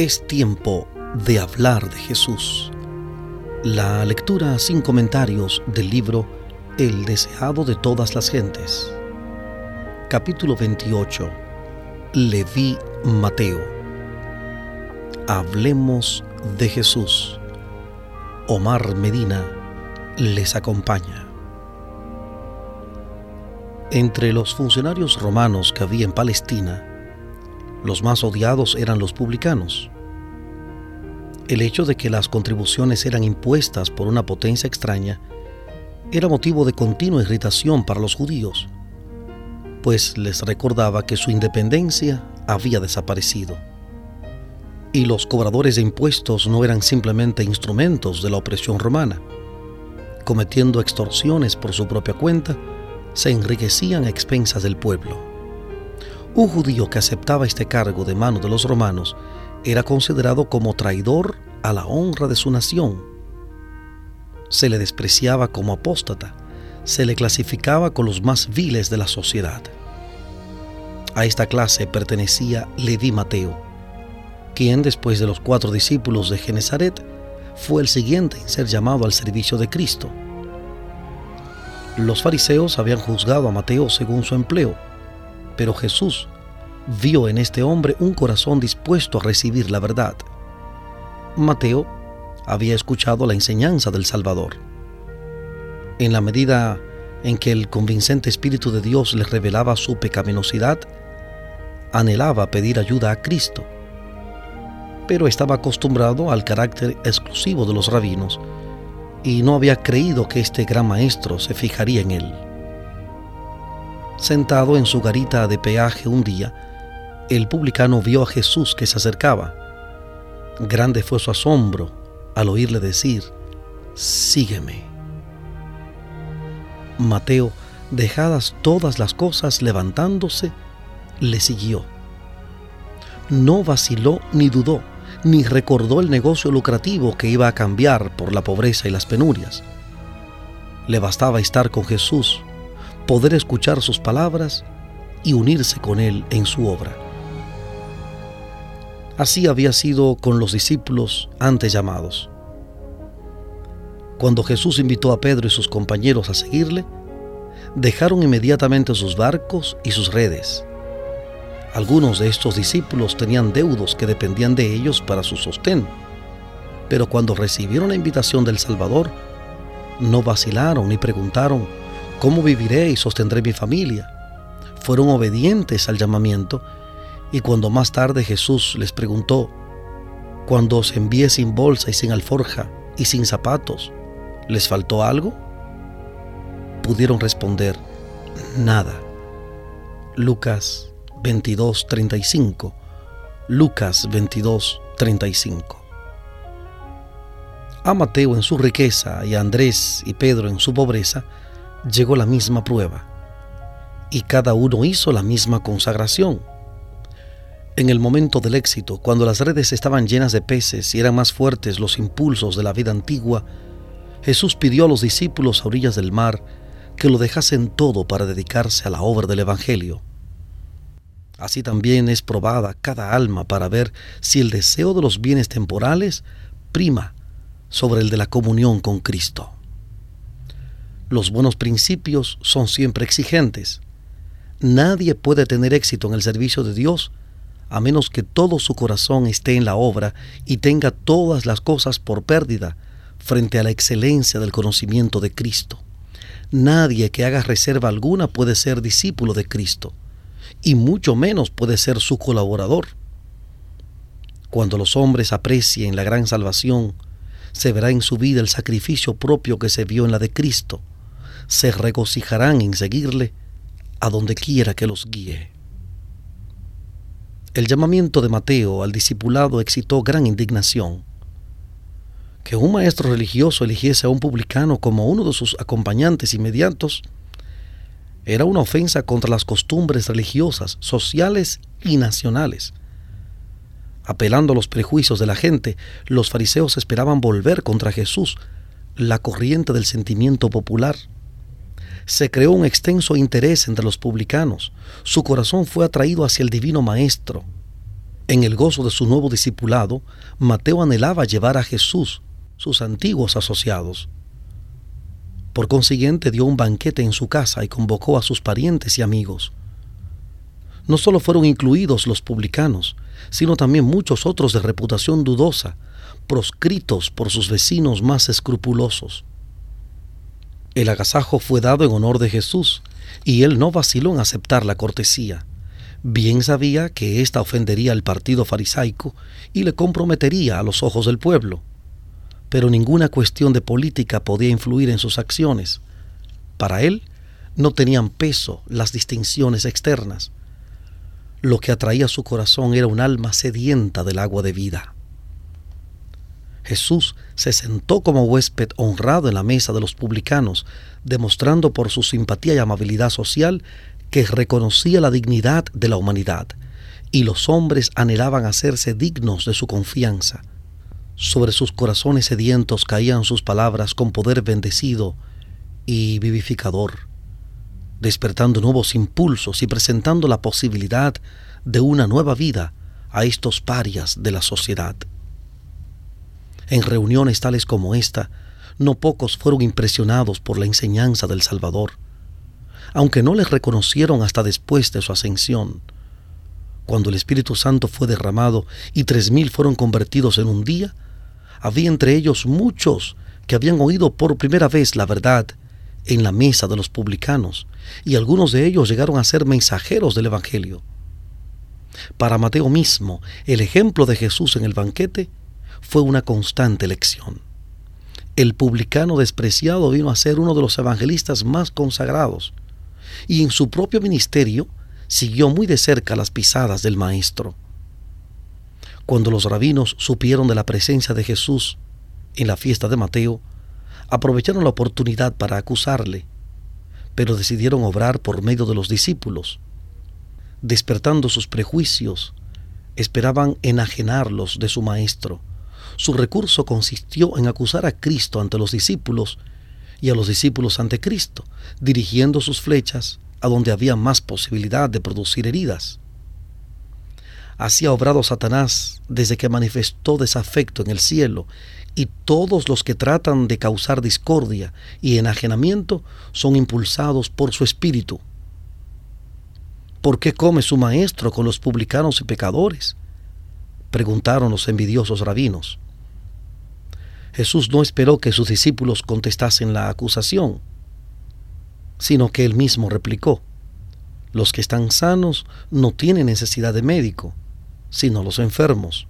Es tiempo de hablar de Jesús. La lectura sin comentarios del libro El deseado de todas las gentes. Capítulo 28. Leví Mateo. Hablemos de Jesús. Omar Medina les acompaña. Entre los funcionarios romanos que había en Palestina, los más odiados eran los publicanos. El hecho de que las contribuciones eran impuestas por una potencia extraña era motivo de continua irritación para los judíos, pues les recordaba que su independencia había desaparecido. Y los cobradores de impuestos no eran simplemente instrumentos de la opresión romana. Cometiendo extorsiones por su propia cuenta, se enriquecían a expensas del pueblo. Un judío que aceptaba este cargo de mano de los romanos era considerado como traidor a la honra de su nación. Se le despreciaba como apóstata, se le clasificaba con los más viles de la sociedad. A esta clase pertenecía Leví Mateo, quien después de los cuatro discípulos de Genezaret fue el siguiente en ser llamado al servicio de Cristo. Los fariseos habían juzgado a Mateo según su empleo, pero Jesús vio en este hombre un corazón dispuesto a recibir la verdad. Mateo había escuchado la enseñanza del Salvador. En la medida en que el convincente Espíritu de Dios le revelaba su pecaminosidad, anhelaba pedir ayuda a Cristo, pero estaba acostumbrado al carácter exclusivo de los rabinos y no había creído que este gran maestro se fijaría en él. Sentado en su garita de peaje un día, el publicano vio a Jesús que se acercaba. Grande fue su asombro al oírle decir, sígueme. Mateo, dejadas todas las cosas levantándose, le siguió. No vaciló ni dudó, ni recordó el negocio lucrativo que iba a cambiar por la pobreza y las penurias. Le bastaba estar con Jesús poder escuchar sus palabras y unirse con Él en su obra. Así había sido con los discípulos antes llamados. Cuando Jesús invitó a Pedro y sus compañeros a seguirle, dejaron inmediatamente sus barcos y sus redes. Algunos de estos discípulos tenían deudos que dependían de ellos para su sostén, pero cuando recibieron la invitación del Salvador, no vacilaron ni preguntaron, ¿Cómo viviré y sostendré mi familia? Fueron obedientes al llamamiento y cuando más tarde Jesús les preguntó, cuando os envié sin bolsa y sin alforja y sin zapatos, ¿les faltó algo? Pudieron responder, nada. Lucas 22:35. Lucas 22:35. A Mateo en su riqueza y a Andrés y Pedro en su pobreza, llegó la misma prueba y cada uno hizo la misma consagración. En el momento del éxito, cuando las redes estaban llenas de peces y eran más fuertes los impulsos de la vida antigua, Jesús pidió a los discípulos a orillas del mar que lo dejasen todo para dedicarse a la obra del Evangelio. Así también es probada cada alma para ver si el deseo de los bienes temporales prima sobre el de la comunión con Cristo. Los buenos principios son siempre exigentes. Nadie puede tener éxito en el servicio de Dios a menos que todo su corazón esté en la obra y tenga todas las cosas por pérdida frente a la excelencia del conocimiento de Cristo. Nadie que haga reserva alguna puede ser discípulo de Cristo, y mucho menos puede ser su colaborador. Cuando los hombres aprecien la gran salvación, se verá en su vida el sacrificio propio que se vio en la de Cristo, se regocijarán en seguirle a donde quiera que los guíe. El llamamiento de Mateo al discipulado excitó gran indignación. Que un maestro religioso eligiese a un publicano como uno de sus acompañantes inmediatos era una ofensa contra las costumbres religiosas, sociales y nacionales. Apelando a los prejuicios de la gente, los fariseos esperaban volver contra Jesús la corriente del sentimiento popular se creó un extenso interés entre los publicanos. Su corazón fue atraído hacia el divino Maestro. En el gozo de su nuevo discipulado, Mateo anhelaba llevar a Jesús, sus antiguos asociados. Por consiguiente, dio un banquete en su casa y convocó a sus parientes y amigos. No solo fueron incluidos los publicanos, sino también muchos otros de reputación dudosa, proscritos por sus vecinos más escrupulosos. El agasajo fue dado en honor de Jesús, y él no vaciló en aceptar la cortesía. Bien sabía que ésta ofendería al partido farisaico y le comprometería a los ojos del pueblo. Pero ninguna cuestión de política podía influir en sus acciones. Para él no tenían peso las distinciones externas. Lo que atraía su corazón era un alma sedienta del agua de vida. Jesús se sentó como huésped honrado en la mesa de los publicanos, demostrando por su simpatía y amabilidad social que reconocía la dignidad de la humanidad, y los hombres anhelaban hacerse dignos de su confianza. Sobre sus corazones sedientos caían sus palabras con poder bendecido y vivificador, despertando nuevos impulsos y presentando la posibilidad de una nueva vida a estos parias de la sociedad. En reuniones tales como esta, no pocos fueron impresionados por la enseñanza del Salvador aunque no les reconocieron hasta después de su ascensión. Cuando el Espíritu Santo fue derramado y tres mil fueron convertidos en un día, había entre ellos muchos que habían oído por primera vez la verdad en la mesa de los publicanos, y algunos de ellos llegaron a ser mensajeros del Evangelio. Para Mateo mismo, el ejemplo de Jesús en el banquete fue una constante lección. El publicano despreciado vino a ser uno de los evangelistas más consagrados, y en su propio ministerio siguió muy de cerca las pisadas del Maestro. Cuando los rabinos supieron de la presencia de Jesús en la fiesta de Mateo, aprovecharon la oportunidad para acusarle, pero decidieron obrar por medio de los discípulos. Despertando sus prejuicios, esperaban enajenarlos de su Maestro. Su recurso consistió en acusar a Cristo ante los discípulos y a los discípulos ante Cristo, dirigiendo sus flechas a donde había más posibilidad de producir heridas. Así ha obrado Satanás desde que manifestó desafecto en el cielo, y todos los que tratan de causar discordia y enajenamiento son impulsados por su espíritu. ¿Por qué come su maestro con los publicanos y pecadores? preguntaron los envidiosos rabinos. Jesús no esperó que sus discípulos contestasen la acusación, sino que él mismo replicó, los que están sanos no tienen necesidad de médico, sino los enfermos.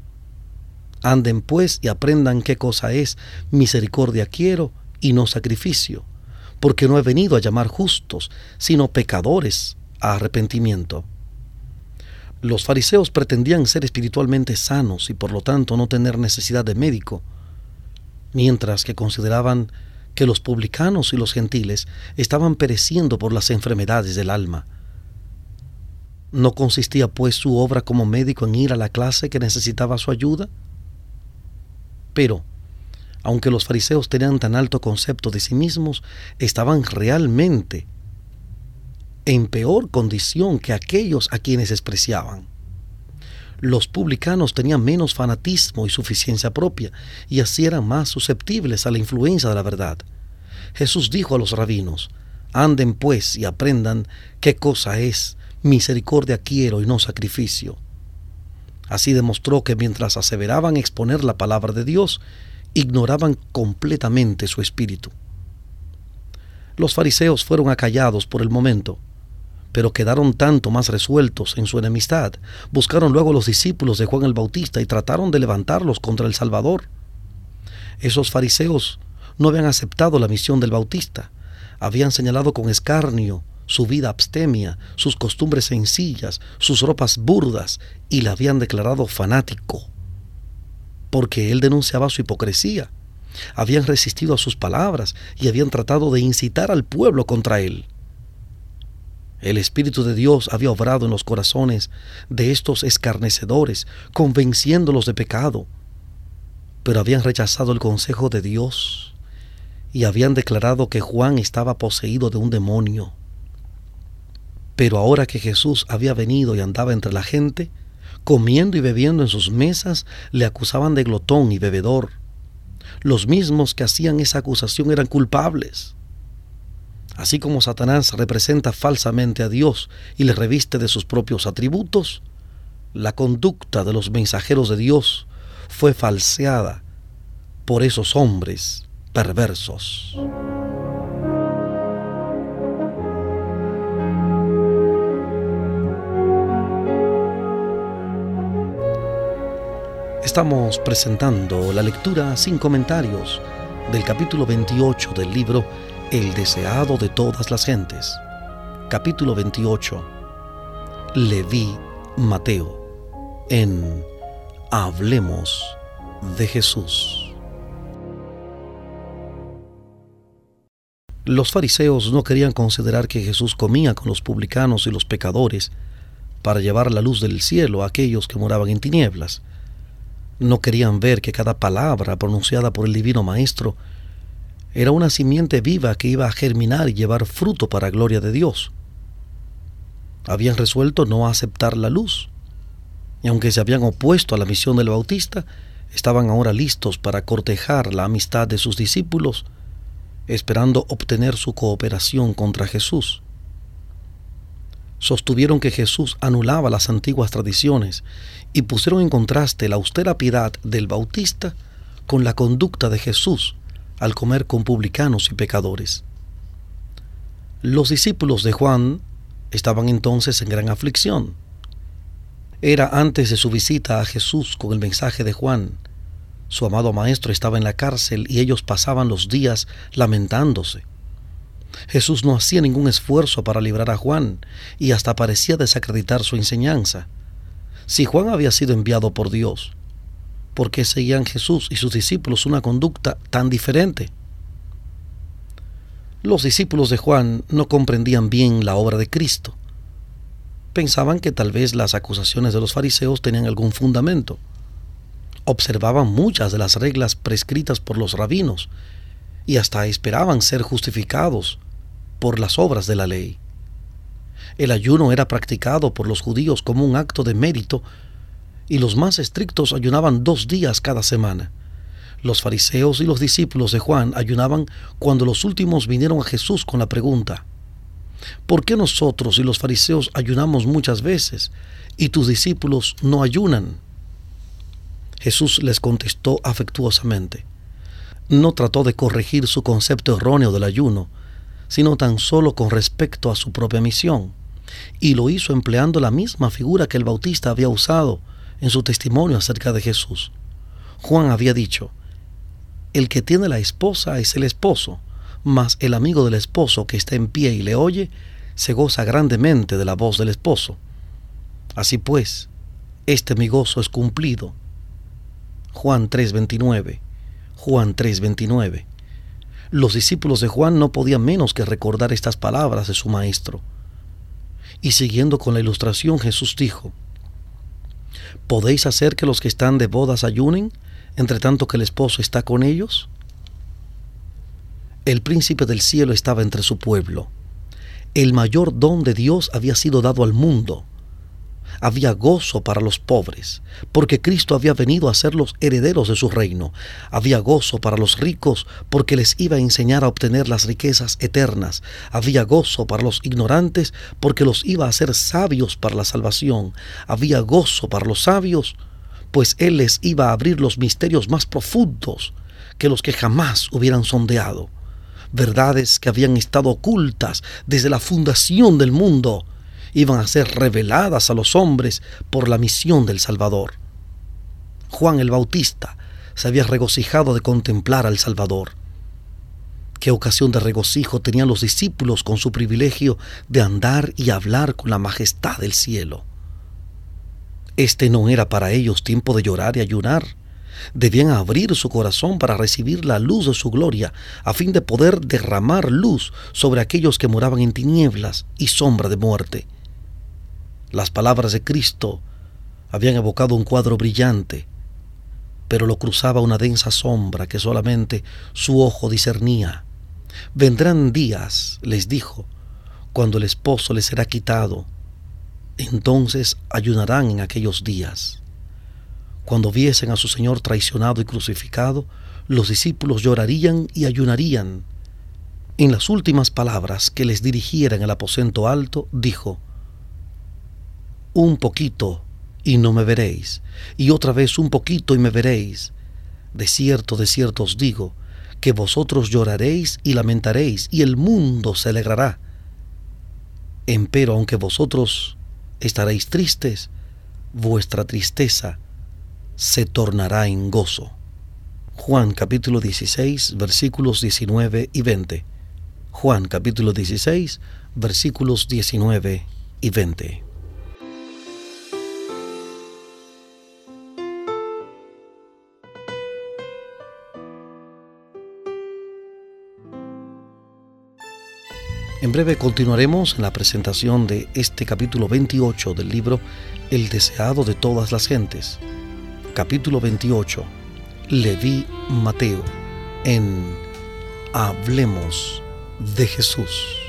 Anden pues y aprendan qué cosa es misericordia quiero y no sacrificio, porque no he venido a llamar justos, sino pecadores a arrepentimiento. Los fariseos pretendían ser espiritualmente sanos y por lo tanto no tener necesidad de médico, mientras que consideraban que los publicanos y los gentiles estaban pereciendo por las enfermedades del alma. ¿No consistía pues su obra como médico en ir a la clase que necesitaba su ayuda? Pero, aunque los fariseos tenían tan alto concepto de sí mismos, estaban realmente en peor condición que aquellos a quienes despreciaban los publicanos tenían menos fanatismo y suficiencia propia, y así eran más susceptibles a la influencia de la verdad. Jesús dijo a los rabinos, anden pues y aprendan qué cosa es misericordia quiero y no sacrificio. Así demostró que mientras aseveraban exponer la palabra de Dios, ignoraban completamente su espíritu. Los fariseos fueron acallados por el momento, pero quedaron tanto más resueltos en su enemistad. Buscaron luego los discípulos de Juan el Bautista y trataron de levantarlos contra el Salvador. Esos fariseos no habían aceptado la misión del Bautista, habían señalado con escarnio su vida abstemia, sus costumbres sencillas, sus ropas burdas, y le habían declarado fanático, porque él denunciaba su hipocresía. Habían resistido a sus palabras y habían tratado de incitar al pueblo contra él. El Espíritu de Dios había obrado en los corazones de estos escarnecedores, convenciéndolos de pecado, pero habían rechazado el consejo de Dios y habían declarado que Juan estaba poseído de un demonio. Pero ahora que Jesús había venido y andaba entre la gente, Comiendo y bebiendo en sus mesas, le acusaban de glotón y bebedor. Los mismos que hacían esa acusación eran culpables. Así como Satanás representa falsamente a Dios y le reviste de sus propios atributos, la conducta de los mensajeros de Dios fue falseada por esos hombres perversos. Estamos presentando la lectura sin comentarios del capítulo 28 del libro El deseado de todas las gentes. Capítulo 28. Leví Mateo en Hablemos de Jesús. Los fariseos no querían considerar que Jesús comía con los publicanos y los pecadores para llevar la luz del cielo a aquellos que moraban en tinieblas no querían ver que cada palabra pronunciada por el Divino Maestro era una simiente viva que iba a germinar y llevar fruto para gloria de Dios. Habían resuelto no aceptar la luz, y aunque se habían opuesto a la misión del Bautista, estaban ahora listos para cortejar la amistad de sus discípulos, esperando obtener su cooperación contra Jesús sostuvieron que Jesús anulaba las antiguas tradiciones y pusieron en contraste la austera piedad del Bautista con la conducta de Jesús al comer con publicanos y pecadores. Los discípulos de Juan estaban entonces en gran aflicción. Era antes de su visita a Jesús con el mensaje de Juan. Su amado Maestro estaba en la cárcel y ellos pasaban los días lamentándose. Jesús no hacía ningún esfuerzo para librar a Juan y hasta parecía desacreditar su enseñanza. Si Juan había sido enviado por Dios, ¿por qué seguían Jesús y sus discípulos una conducta tan diferente? Los discípulos de Juan no comprendían bien la obra de Cristo. Pensaban que tal vez las acusaciones de los fariseos tenían algún fundamento. Observaban muchas de las reglas prescritas por los rabinos y hasta esperaban ser justificados por las obras de la ley. El ayuno era practicado por los judíos como un acto de mérito y los más estrictos ayunaban dos días cada semana. Los fariseos y los discípulos de Juan ayunaban cuando los últimos vinieron a Jesús con la pregunta, ¿por qué nosotros y los fariseos ayunamos muchas veces y tus discípulos no ayunan? Jesús les contestó afectuosamente, no trató de corregir su concepto erróneo del ayuno, sino tan solo con respecto a su propia misión, y lo hizo empleando la misma figura que el Bautista había usado en su testimonio acerca de Jesús. Juan había dicho, el que tiene la esposa es el esposo, mas el amigo del esposo que está en pie y le oye, se goza grandemente de la voz del esposo. Así pues, este mi gozo es cumplido. Juan 3:29 Juan 3:29. Los discípulos de Juan no podían menos que recordar estas palabras de su maestro. Y siguiendo con la ilustración, Jesús dijo, ¿podéis hacer que los que están de bodas ayunen, entre tanto que el esposo está con ellos? El príncipe del cielo estaba entre su pueblo. El mayor don de Dios había sido dado al mundo había gozo para los pobres, porque Cristo había venido a ser los herederos de su reino. Había gozo para los ricos, porque les iba a enseñar a obtener las riquezas eternas. Había gozo para los ignorantes, porque los iba a hacer sabios para la salvación. Había gozo para los sabios, pues Él les iba a abrir los misterios más profundos que los que jamás hubieran sondeado. Verdades que habían estado ocultas desde la fundación del mundo iban a ser reveladas a los hombres por la misión del Salvador. Juan el Bautista se había regocijado de contemplar al Salvador. Qué ocasión de regocijo tenían los discípulos con su privilegio de andar y hablar con la majestad del cielo. Este no era para ellos tiempo de llorar y ayunar. Debían abrir su corazón para recibir la luz de su gloria, a fin de poder derramar luz sobre aquellos que moraban en tinieblas y sombra de muerte. Las palabras de Cristo habían evocado un cuadro brillante, pero lo cruzaba una densa sombra que solamente su ojo discernía. Vendrán días, les dijo, cuando el esposo les será quitado. entonces ayunarán en aquellos días. Cuando viesen a su Señor traicionado y crucificado, los discípulos llorarían y ayunarían. En las últimas palabras que les dirigiera en el aposento alto, dijo, Un poquito y no me veréis, y otra vez un poquito y me veréis. De cierto, de cierto os digo, que vosotros lloraréis y lamentaréis, y el mundo se alegrará. Empero, aunque vosotros estaréis tristes, vuestra tristeza se tornará en gozo. Juan capítulo 16 versículos 19 y 20. Juan capítulo 16 versículos 19 y 20. En breve continuaremos en la presentación de este capítulo 28 del libro El deseado de todas las gentes. Capítulo 28. Leví Mateo en Hablemos de Jesús.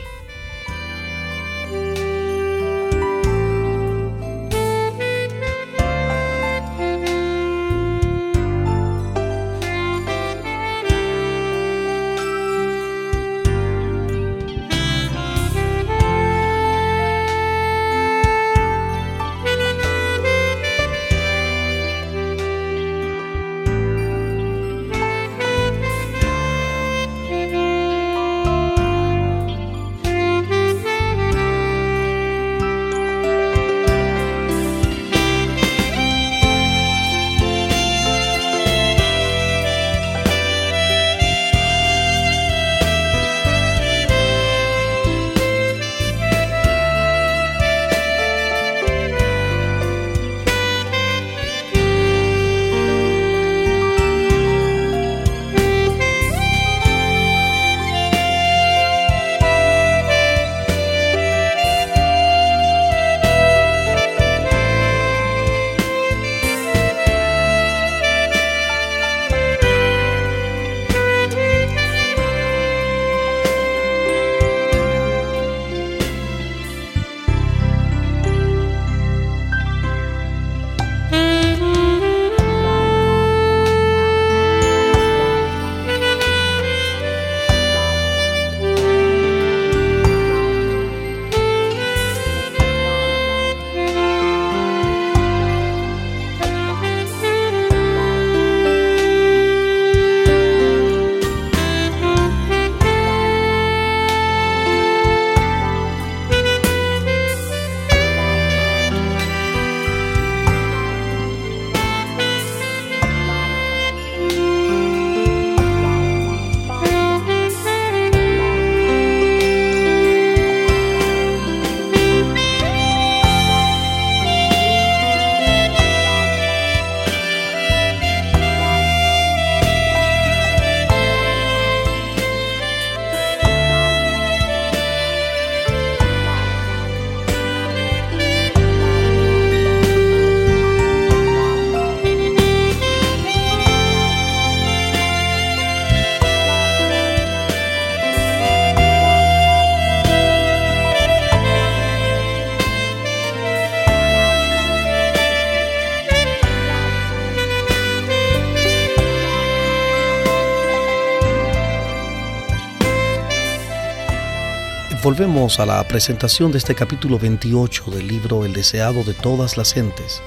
Volvemos a la presentación de este capítulo 28 del libro El deseado de todas las gentes.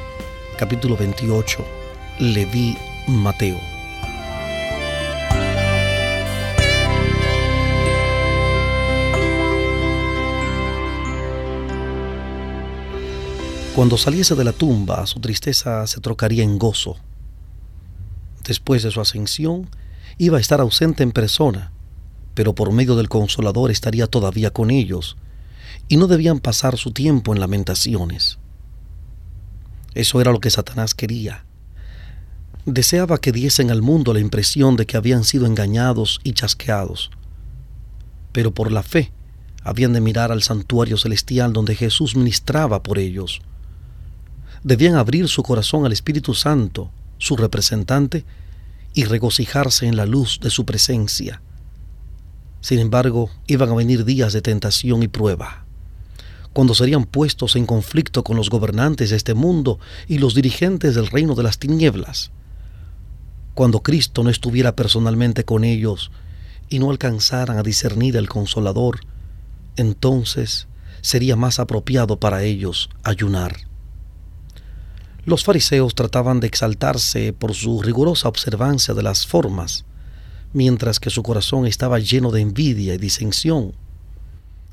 Capítulo 28. Leví Mateo. Cuando saliese de la tumba, su tristeza se trocaría en gozo. Después de su ascensión, iba a estar ausente en persona pero por medio del consolador estaría todavía con ellos, y no debían pasar su tiempo en lamentaciones. Eso era lo que Satanás quería. Deseaba que diesen al mundo la impresión de que habían sido engañados y chasqueados, pero por la fe habían de mirar al santuario celestial donde Jesús ministraba por ellos. Debían abrir su corazón al Espíritu Santo, su representante, y regocijarse en la luz de su presencia. Sin embargo, iban a venir días de tentación y prueba. cuando serían puestos en conflicto con los gobernantes de este mundo y los dirigentes del reino de las tinieblas, cuando Cristo no estuviera personalmente con ellos y no alcanzaran a discernir el consolador, entonces sería más apropiado para ellos ayunar. Los fariseos trataban de exaltarse por su rigurosa observancia de las formas, mientras que su corazón estaba lleno de envidia y disensión.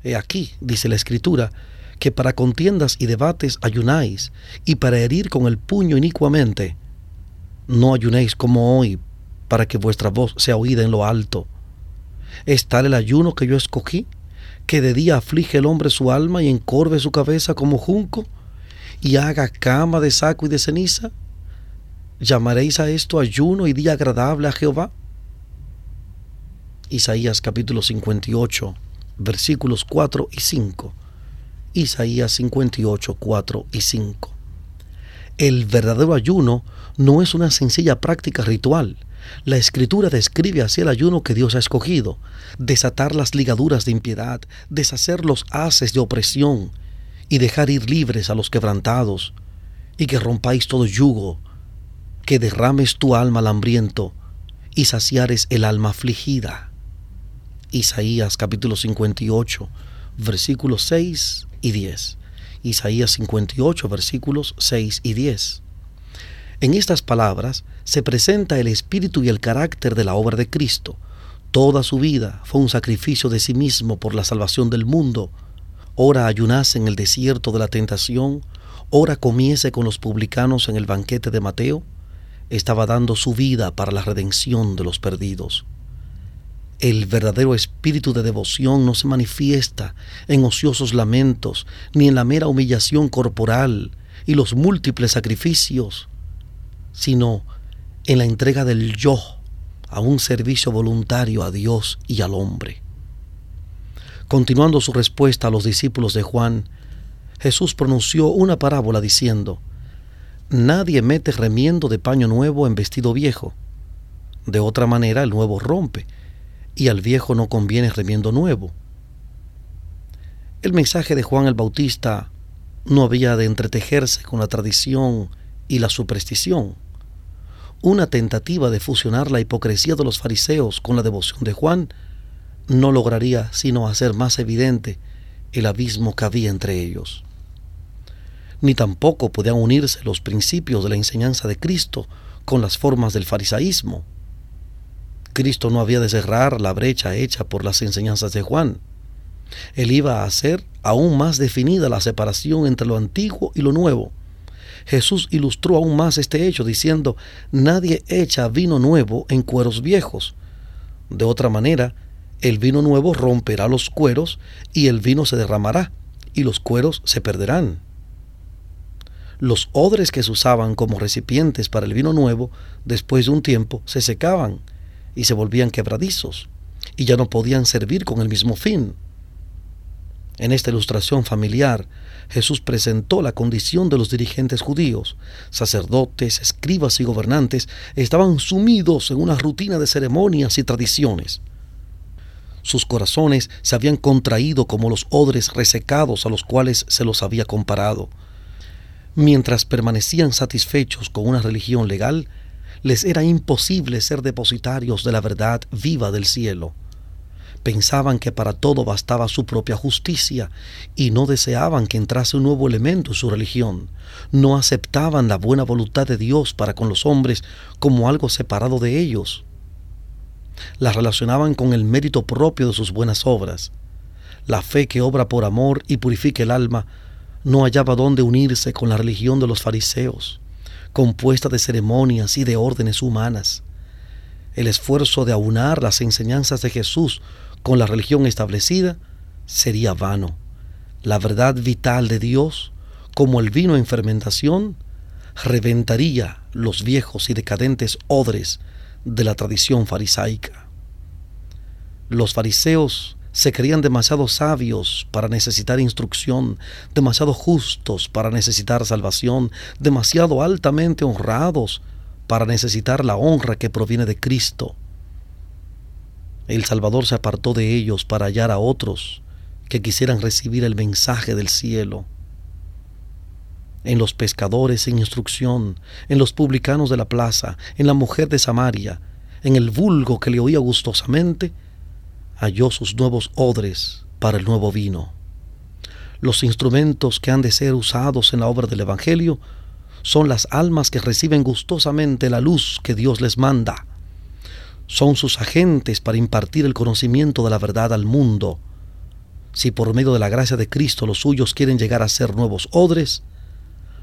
He aquí, dice la Escritura, que para contiendas y debates ayunáis, y para herir con el puño inicuamente. No ayunéis como hoy, para que vuestra voz sea oída en lo alto. ¿Es tal el ayuno que yo escogí, que de día aflige el hombre su alma y encorve su cabeza como junco, y haga cama de saco y de ceniza? ¿Llamaréis a esto ayuno y día agradable a Jehová? Isaías capítulo 58, versículos 4 y 5. Isaías 58, 4 y 5. El verdadero ayuno no es una sencilla práctica ritual, la escritura describe así el ayuno que Dios ha escogido, desatar las ligaduras de impiedad, deshacer los haces de opresión y dejar ir libres a los quebrantados, y que rompáis todo yugo, que derrames tu alma al hambriento y saciares el alma afligida. Isaías capítulo 58, versículos 6 y 10. Isaías 58, versículos 6 y 10. En estas palabras se presenta el espíritu y el carácter de la obra de Cristo. Toda su vida fue un sacrificio de sí mismo por la salvación del mundo. Ora ayunase en el desierto de la tentación, ora comiese con los publicanos en el banquete de Mateo. Estaba dando su vida para la redención de los perdidos. El verdadero espíritu de devoción no se manifiesta en ociosos lamentos, ni en la mera humillación corporal y los múltiples sacrificios sino en la entrega del yo a un servicio voluntario a Dios y al hombre. Continuando su respuesta a los discípulos de Juan, Jesús pronunció una parábola diciendo, Nadie mete remiendo de paño nuevo en vestido viejo. De otra manera el nuevo rompe, y al viejo no conviene remiendo nuevo. El mensaje de Juan el Bautista no había de entretejerse con la tradición y la superstición. Una tentativa de fusionar la hipocresía de los fariseos con la devoción de Juan no lograría sino hacer más evidente el abismo que había entre ellos. Ni tampoco podían unirse los principios de la enseñanza de Cristo con las formas del farisaísmo. Cristo no había de cerrar la brecha hecha por las enseñanzas de Juan. Él iba a hacer aún más definida la separación entre lo antiguo y lo nuevo Jesús ilustró aún más este hecho diciendo, nadie echa vino nuevo en cueros viejos. De otra manera, el vino nuevo romperá los cueros y el vino se derramará y los cueros se perderán. Los odres que se usaban como recipientes para el vino nuevo, después de un tiempo, se secaban y se volvían quebradizos y ya no podían servir con el mismo fin. En esta ilustración familiar, Jesús presentó la condición de los dirigentes judíos. Sacerdotes, escribas y gobernantes estaban sumidos en una rutina de ceremonias y tradiciones. Sus corazones se habían contraído como los odres resecados a los cuales se los había comparado. Mientras permanecían satisfechos con una religión legal, les era imposible ser depositarios de la verdad viva del cielo pensaban que para todo bastaba su propia justicia y no deseaban que entrase un nuevo elemento en su religión. No aceptaban la buena voluntad de Dios para con los hombres como algo separado de ellos. La relacionaban con el mérito propio de sus buenas obras. La fe que obra por amor y purifica el alma no hallaba dónde unirse con la religión de los fariseos, compuesta de ceremonias y de órdenes humanas. El esfuerzo de aunar las enseñanzas de Jesús con la religión establecida sería vano. La verdad vital de Dios, como el vino en fermentación, reventaría los viejos y decadentes odres de la tradición farisaica. Los fariseos se creían demasiado sabios para necesitar instrucción, demasiado justos para necesitar salvación, demasiado altamente honrados para necesitar la honra que proviene de Cristo. El Salvador se apartó de ellos para hallar a otros que quisieran recibir el mensaje del cielo. En los pescadores sin instrucción, en los publicanos de la plaza, en la mujer de Samaria, en el vulgo que le oía gustosamente, halló sus nuevos odres para el nuevo vino. Los instrumentos que han de ser usados en la obra del Evangelio son las almas que reciben gustosamente la luz que Dios les manda. Son sus agentes para impartir el conocimiento de la verdad al mundo si por medio de la gracia de Cristo los suyos quieren llegar a ser nuevos odres,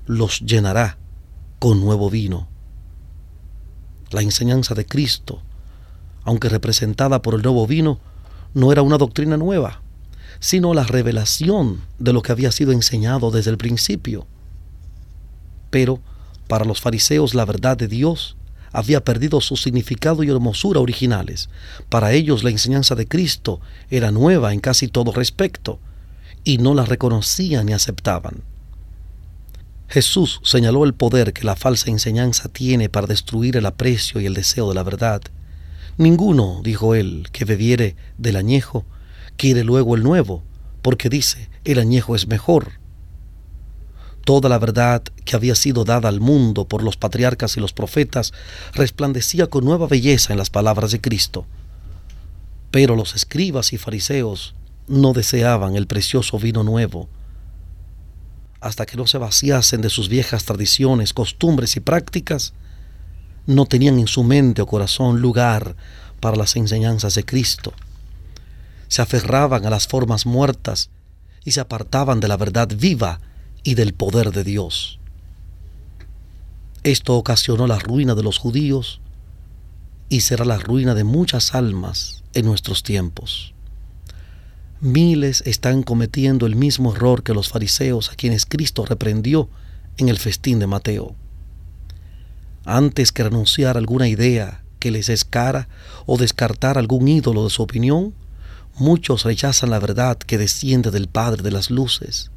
los llenará con nuevo vino. La enseñanza de Cristo, aunque representada por el nuevo vino, no era una doctrina nueva, sino la revelación de lo que había sido enseñado desde el principio. Pero para los fariseos la verdad de Dios había perdido su significado y hermosura originales. Para ellos la enseñanza de Cristo era nueva en casi todo respecto, y no la reconocían ni aceptaban. Jesús señaló el poder que la falsa enseñanza tiene para destruir el aprecio y el deseo de la verdad. Ninguno, dijo él, que bebiere del añejo, quiere luego el nuevo, porque dice, el añejo es mejor. Toda la verdad que había sido dada al mundo por los patriarcas y los profetas resplandecía con nueva belleza en las palabras de Cristo. Pero los escribas y fariseos no deseaban el precioso vino nuevo. Hasta que no se vaciasen de sus viejas tradiciones, costumbres y prácticas, no tenían en su mente o corazón lugar para las enseñanzas de Cristo. Se aferraban a las formas muertas y se apartaban de la verdad viva y del poder de Dios. Esto ocasionó la ruina de los judíos y será la ruina de muchas almas en nuestros tiempos. Miles están cometiendo el mismo error que los fariseos a quienes Cristo reprendió en el festín de Mateo. Antes que renunciar a alguna idea que les es cara o descartar algún ídolo de su opinión, muchos rechazan la verdad que desciende del Padre de las Luces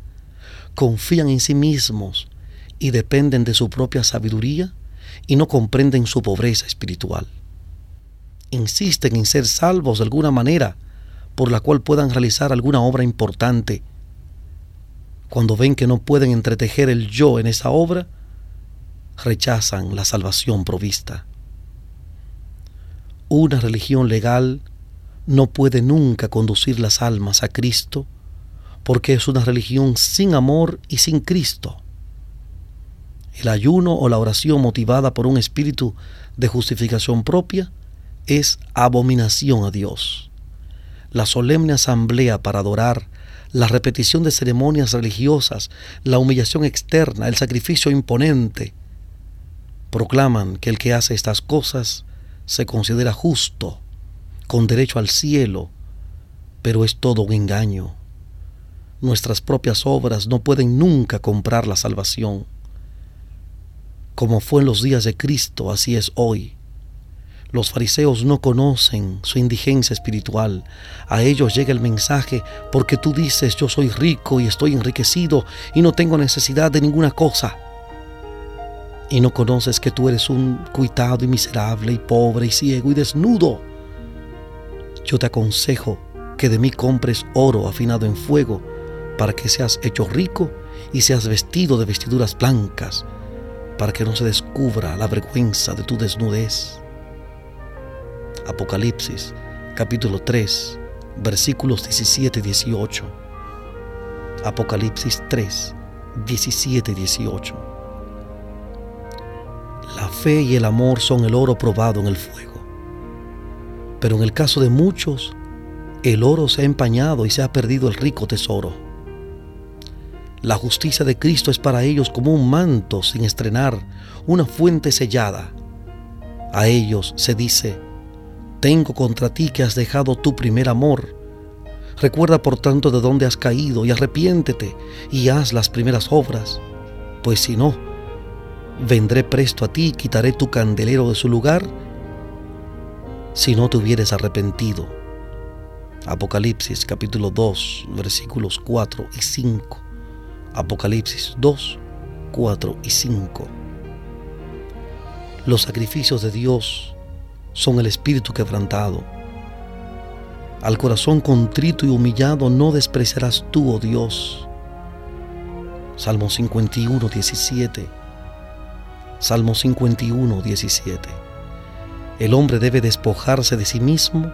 confían en sí mismos y dependen de su propia sabiduría y no comprenden su pobreza espiritual. Insisten en ser salvos de alguna manera por la cual puedan realizar alguna obra importante. Cuando ven que no pueden entretejer el yo en esa obra, rechazan la salvación provista. Una religión legal no puede nunca conducir las almas a Cristo porque es una religión sin amor y sin Cristo. El ayuno o la oración motivada por un espíritu de justificación propia es abominación a Dios. La solemne asamblea para adorar, la repetición de ceremonias religiosas, la humillación externa, el sacrificio imponente, proclaman que el que hace estas cosas se considera justo, con derecho al cielo, pero es todo un engaño. Nuestras propias obras no pueden nunca comprar la salvación. Como fue en los días de Cristo, así es hoy. Los fariseos no conocen su indigencia espiritual. A ellos llega el mensaje porque tú dices yo soy rico y estoy enriquecido y no tengo necesidad de ninguna cosa. Y no conoces que tú eres un cuitado y miserable y pobre y ciego y desnudo. Yo te aconsejo que de mí compres oro afinado en fuego para que seas hecho rico y seas vestido de vestiduras blancas, para que no se descubra la vergüenza de tu desnudez. Apocalipsis capítulo 3 versículos 17 y 18. Apocalipsis 3, 17 y 18. La fe y el amor son el oro probado en el fuego. Pero en el caso de muchos, el oro se ha empañado y se ha perdido el rico tesoro. La justicia de Cristo es para ellos como un manto sin estrenar, una fuente sellada. A ellos se dice, tengo contra ti que has dejado tu primer amor. Recuerda por tanto de dónde has caído y arrepiéntete y haz las primeras obras, pues si no, vendré presto a ti y quitaré tu candelero de su lugar si no te hubieres arrepentido. Apocalipsis capítulo 2 versículos 4 y 5. Apocalipsis 2, 4 y 5. Los sacrificios de Dios son el espíritu quebrantado. Al corazón contrito y humillado no despreciarás tú, oh Dios. Salmo 51, 17. Salmo 51, 17. El hombre debe despojarse de sí mismo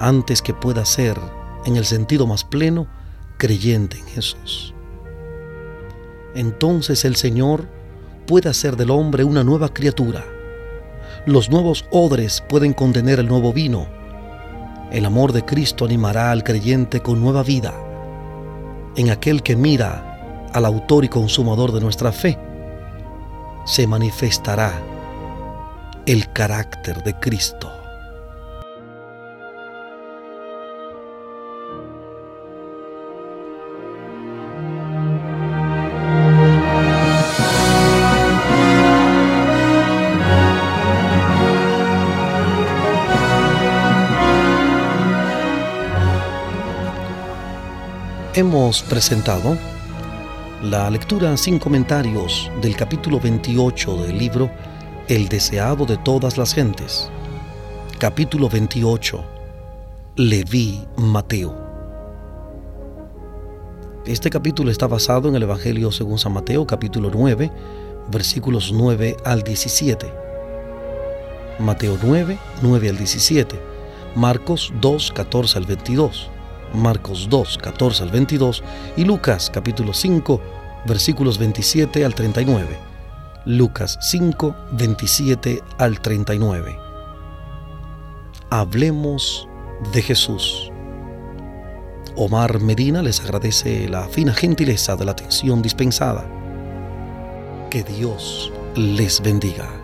antes que pueda ser, en el sentido más pleno, creyente en Jesús. Entonces el Señor puede hacer del hombre una nueva criatura. Los nuevos odres pueden contener el nuevo vino el amor de Cristo animará al creyente con nueva vida. En aquel que mira al autor y consumador de nuestra fe, se manifestará el carácter de Cristo. Hemos presentado la lectura sin comentarios del capítulo 28 del libro El deseado de todas las gentes. Capítulo 28. Leví Mateo. Este capítulo está basado en el Evangelio según San Mateo, capítulo 9, versículos 9 al 17. Mateo 9, 9 al 17. Marcos 2, 14 al 22. Marcos 2, 14 al 22 y Lucas capítulo 5, versículos 27 al 39. Lucas 5, 27 al 39. Hablemos de Jesús. Omar Medina les agradece la fina gentileza de la atención dispensada. Que Dios les bendiga.